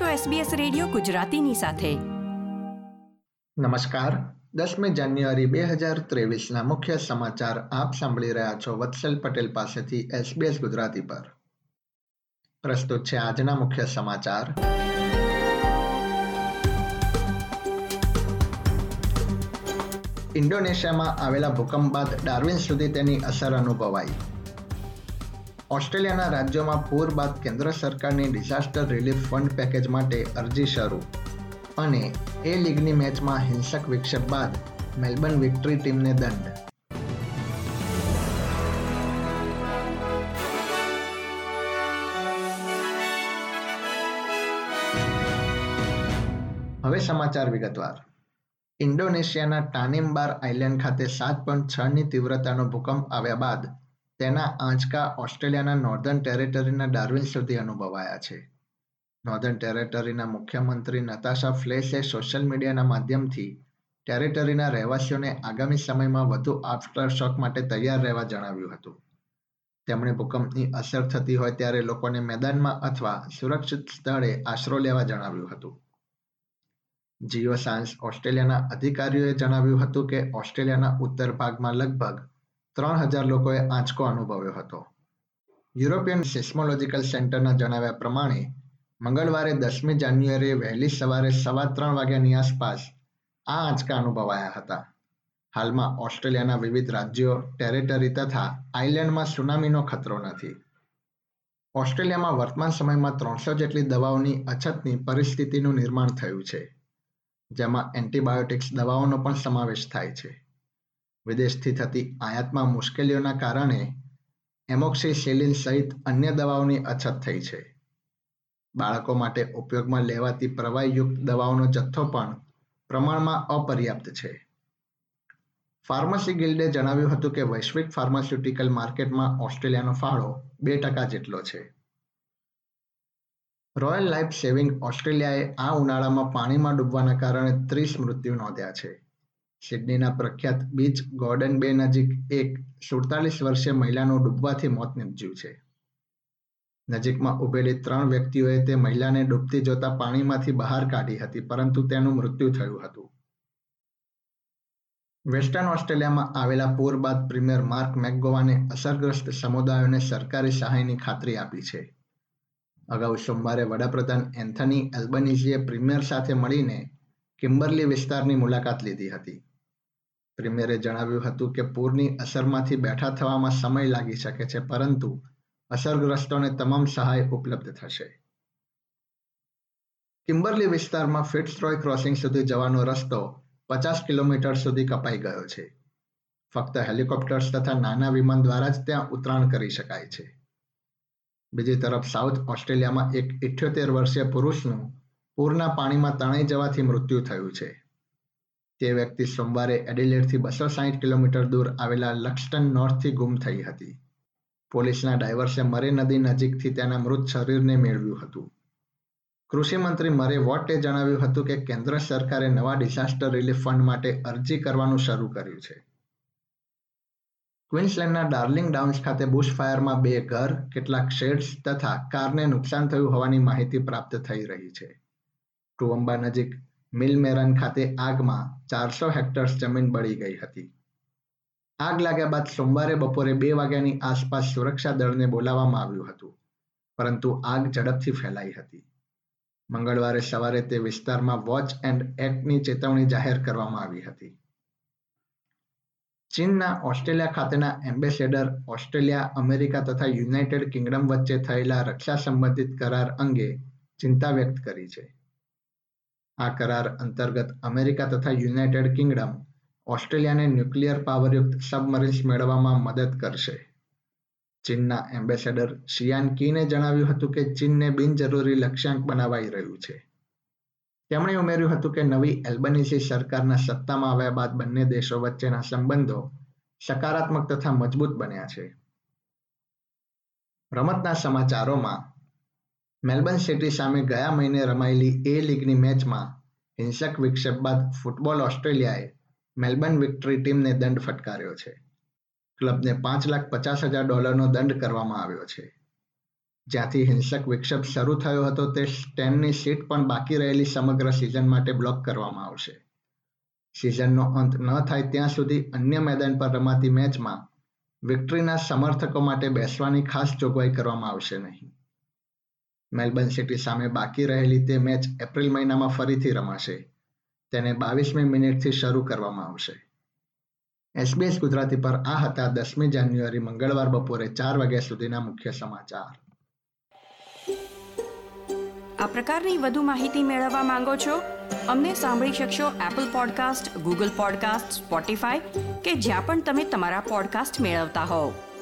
છો SBS radio ગુજરાતીની સાથે. નમસ્કાર. દસમી જાન્યુઆરી બે હજાર ત્રેવીસના મુખ્ય સમાચાર આપ સાંભળી રહ્યા છો વત્સલ પટેલ પાસેથી SBS ગુજરાતી પર. પ્રસ્તુત છે આજના મુખ્ય સમાચાર. ઇન્ડોનેશિયામાં આવેલા ભૂકંપ બાદ ડાર્વિન સુધી તેની અસર અનુભવાઈ. ઓસ્ટ્રેલિયાના રાજ્યોમાં પૂર બાદ કેન્દ્ર સરકારની ડિઝાસ્ટર રિલીફ ફંડ પેકેજ માટે અરજી શરૂ. અને એ લીગની મેચમાં હિંસક વિક્ષેપ બાદ મેલબર્ન વિક્ટરી ટીમને દંડ. હવે સમાચાર વિગતવાર. ઇન્ડોનેશિયાના ટાનિમબાર આઇલેન્ડ ખાતે સાત પોઈન્ટ છની તીવ્રતાનો ભૂકંપ આવ્યા બાદ તેના આંચકા ઓસ્ટ્રેલિયાના નોર્ધન ટેરેટરીના ડાર્વિન સુધી અનુભવાયા છે. નોર્ધન ટેરેટરીના મુખ્યમંત્રી નતાશા ફ્લેશે સોશિયલ મીડિયાના માધ્યમથી ટેરેટરીના રહેવાસીઓને આગામી સમયમાં વધુ આફ્ટર શોક માટે તૈયાર રહેવા જણાવ્યું હતું. તેમણે ભૂકંપની અસર થતી હોય ત્યારે લોકોને મેદાનમાં અથવા સુરક્ષિત સ્થળે આશરો લેવા જણાવ્યું હતું. જીઓ સાયન્સ ઓસ્ટ્રેલિયાના અધિકારીઓએ જણાવ્યું હતું કે ઓસ્ટ્રેલિયાના ઉત્તર ભાગમાં લગભગ ત્રણ હજાર લોકોએ આંચકો અનુભવ્યો હતો. યુરોપિયન સિસ્મોલોજીકલ સેન્ટરના જણાવ્યા પ્રમાણે, મંગળવારે દસમી જાન્યુઆરીએ વહેલી સવારે સવા ત્રણ વાગ્યાની આસપાસ આ આંચકા અનુભવાયા હતા. હાલમાં ઓસ્ટ્રેલિયાના વિવિધ રાજ્યો, ટેરેટરી તથા આઇલેન્ડમાં સુનામીનો ખતરો નથી. ઓસ્ટ્રેલિયામાં વર્તમાન સમયમાં ત્રણસો જેટલી દવાઓની અછતની પરિસ્થિતિનું નિર્માણ થયું છે, જેમાં એન્ટીબાયોટિક્સ દવાઓનો પણ સમાવેશ થાય છે. વિદેશથી થતી આયાતમાં મુશ્કેલીઓના કારણે એમોક્સિસિલિન સહિત અન્ય દવાઓની અછત થઈ છે. બાળકો માટે ઉપયોગમાં લેવાતી પ્રવાહીયુક્ત દવાઓનો જથ્થો પણ પ્રમાણમાં અપર્યાપ્ત છે. ફાર્મસી ગિલ્ડે જણાવ્યું હતું કે વૈશ્વિક ફાર્માસ્યુટિકલ માર્કેટમાં ઓસ્ટ્રેલિયાનો ફાળો બે ટકા જેટલો છે. રોયલ લાઇફ સેવિંગ ઓસ્ટ્રેલિયાએ આ ઉનાળામાં પાણીમાં ડૂબવાના કારણે ત્રીસ મૃત્યુ નોંધ્યા છે. સિડનીના પ્રખ્યાત બીચ ગોર્ડન બે નજીક એક સુડતાલીસ વર્ષીય મહિલાનું ડૂબવાથી મોત નિપજ્યું છે. નજીકમાં ઉભેલી ત્રણ વ્યક્તિઓએ તે મહિલાને ડૂબતી જોતા પાણીમાંથી બહાર કાઢી હતી, પરંતુ તેનું મૃત્યુ થયું હતું. વેસ્ટર્ન ઓસ્ટ્રેલિયામાં આવેલા પૂર બાદ પ્રીમિયર માર્ક મેકગોવાને અસરગ્રસ્ત સમુદાયોને સરકારી સહાયની ખાતરી આપી છે. અગાઉ સોમવારે વડાપ્રધાન એન્થની એલ્બનીઝીએ પ્રીમિયર સાથે મળીને કિમ્બરલી વિસ્તારની મુલાકાત લીધી હતી. પ્રીમિયરે જણાવ્યું હતું કે પૂરની અસરમાંથી બેઠા થવામાં સમય લાગી શકે છે, પરંતુ અસરગ્રસ્તોને તમામ સહાય ઉપલબ્ધ થશે. કિમ્બરલી વિસ્તારમાં ફિટ્સરોય ક્રોસિંગ સુધી જવાનો રસ્તો પચાસ કિલોમીટર સુધી કપાઈ ગયો છે. ફક્ત હેલિકોપ્ટર્સ તથા નાના વિમાન દ્વારા જ ત્યાં ઉતરાણ કરી શકાય છે. બીજી તરફ સાઉથ ઓસ્ટ્રેલિયામાં એક ઇઠ્યોતેર વર્ષીય પુરુષનું પૂરના પાણીમાં તણાઈ જવાથી મૃત્યુ થયું છે. તે વ્યક્તિ સોમવારે એડિલેડથી બસો સાહીઠ કિલોમીટર દૂર આવેલા લક્ષ્ટન નોર્થથી ગુમ થઈ હતી. પોલીસના ડાયવર્સે મરે નદી નજીકથી તેના મૃત શરીરને મેળવ્યું હતું. કૃષિ મંત્રી મરે વોટે જણાવ્યું હતું કે કેન્દ્ર સરકારે નવા ડિઝાસ્ટર રિલીફ ફંડ માટે અરજી કરવાનું શરૂ કર્યું છે. ક્વિન્સલેન્ડના ડાર્લિંગ ડાઉન્સ ખાતે બુશ ફાયરમાં બે ઘર, કેટલાક શેડ્સ તથા કારને નુકસાન થયું હોવાની માહિતી પ્રાપ્ત થઈ રહી છે. ટુવંબા નજીક મિલમેરન ખાતે આગમાં ચારસો હેક્ટર્સ જમીન બળી ગઈ હતી. આગ લાગ્યા બાદ સોમવારે બપોરે બે વાગ્યાની આસપાસ સુરક્ષા દળને બોલાવવામાં આવ્યું હતું, પરંતુ આગ ઝડપથી ફેલાઈ હતી. મંગળવારે સવારે તે વિસ્તારમાં વોચ એન્ડ એક્ટની ચેતવણી જાહેર કરવામાં આવી હતી. ચીનના ઓસ્ટ્રેલિયા ખાતેના એમ્બેસેડર ઓસ્ટ્રેલિયા, અમેરિકા તથા યુનાઇટેડ કિંગડમ વચ્ચે થયેલા રક્ષા સંબંધિત કરાર અંગે ચિંતા વ્યક્ત કરી છે. આ કરાર અંતર્ગત અમેરિકા તથા યુનાઇટેડ કિંગડમ ઓસ્ટ્રેલિયાને ન્યુક્લિયર પાવરયુક્ત સબમરીન્સ મેળવવામાં મદદ કરશે. ચીનના એમ્બેસેડર શિયાન કીને જણાવ્યું હતું કે ચીનને બિનજરૂરી લક્ષ્યાંક બનાવાઈ રહ્યું છે. તેમણે ઉમેર્યું હતું કે નવી એલ્બનીસી સરકારના સત્તામાં આવ્યા બાદ બંને દેશો વચ્ચેના સંબંધો સકારાત્મક તથા મજબૂત બન્યા છે. રમતના સમાચારોમાં મેલબર્ન સિટી સામે ગયા મહિને રમાયેલી એ લીગની મેચમાં હિંસક વિક્ષેપ બાદ ફૂટબોલ ઓસ્ટ્રેલિયાએ મેલબર્ન વિક્ટરી ટીમને દંડ ફટકાર્યો છે. ક્લબને પાંચ લાખ પચાસ હજાર ડોલરનો દંડ કરવામાં આવ્યો છે. જ્યાંથી હિંસક વિક્ષેપ શરૂ થયો હતો તે સ્ટેનની સીટ પણ બાકી રહેલી સમગ્ર સિઝન માટે બ્લોક કરવામાં આવશે. સિઝનનો અંત ન થાય ત્યાં સુધી અન્ય મેદાન પર રમાતી મેચમાં વિક્ટરીના સમર્થકો માટે બેસવાની ખાસ જોગવાઈ કરવામાં આવશે નહીં. મેલબર્ન સિટી સામે બાકી રહેલી તે મેચ એપ્રિલ મહિનામાં ફરીથી રમાશે. તેને બાવીસમી મિનિટથી શરૂ કરવામાં આવશે. એસબીએસ ગુજરાતી પર આ હતા દસમી જાન્યુઆરી મંગળવાર બપોરે ચાર વાગ્યા સુધીના મુખ્ય સમાચાર. આ પ્રકારની વધુ માહિતી મેળવવા માંગો છો? અમને સાંભળી શકશો Apple podcast Google podcast Spotify કે જ્યાં પણ તમે તમારા પોડકાસ્ટ મેળવતા હોવ.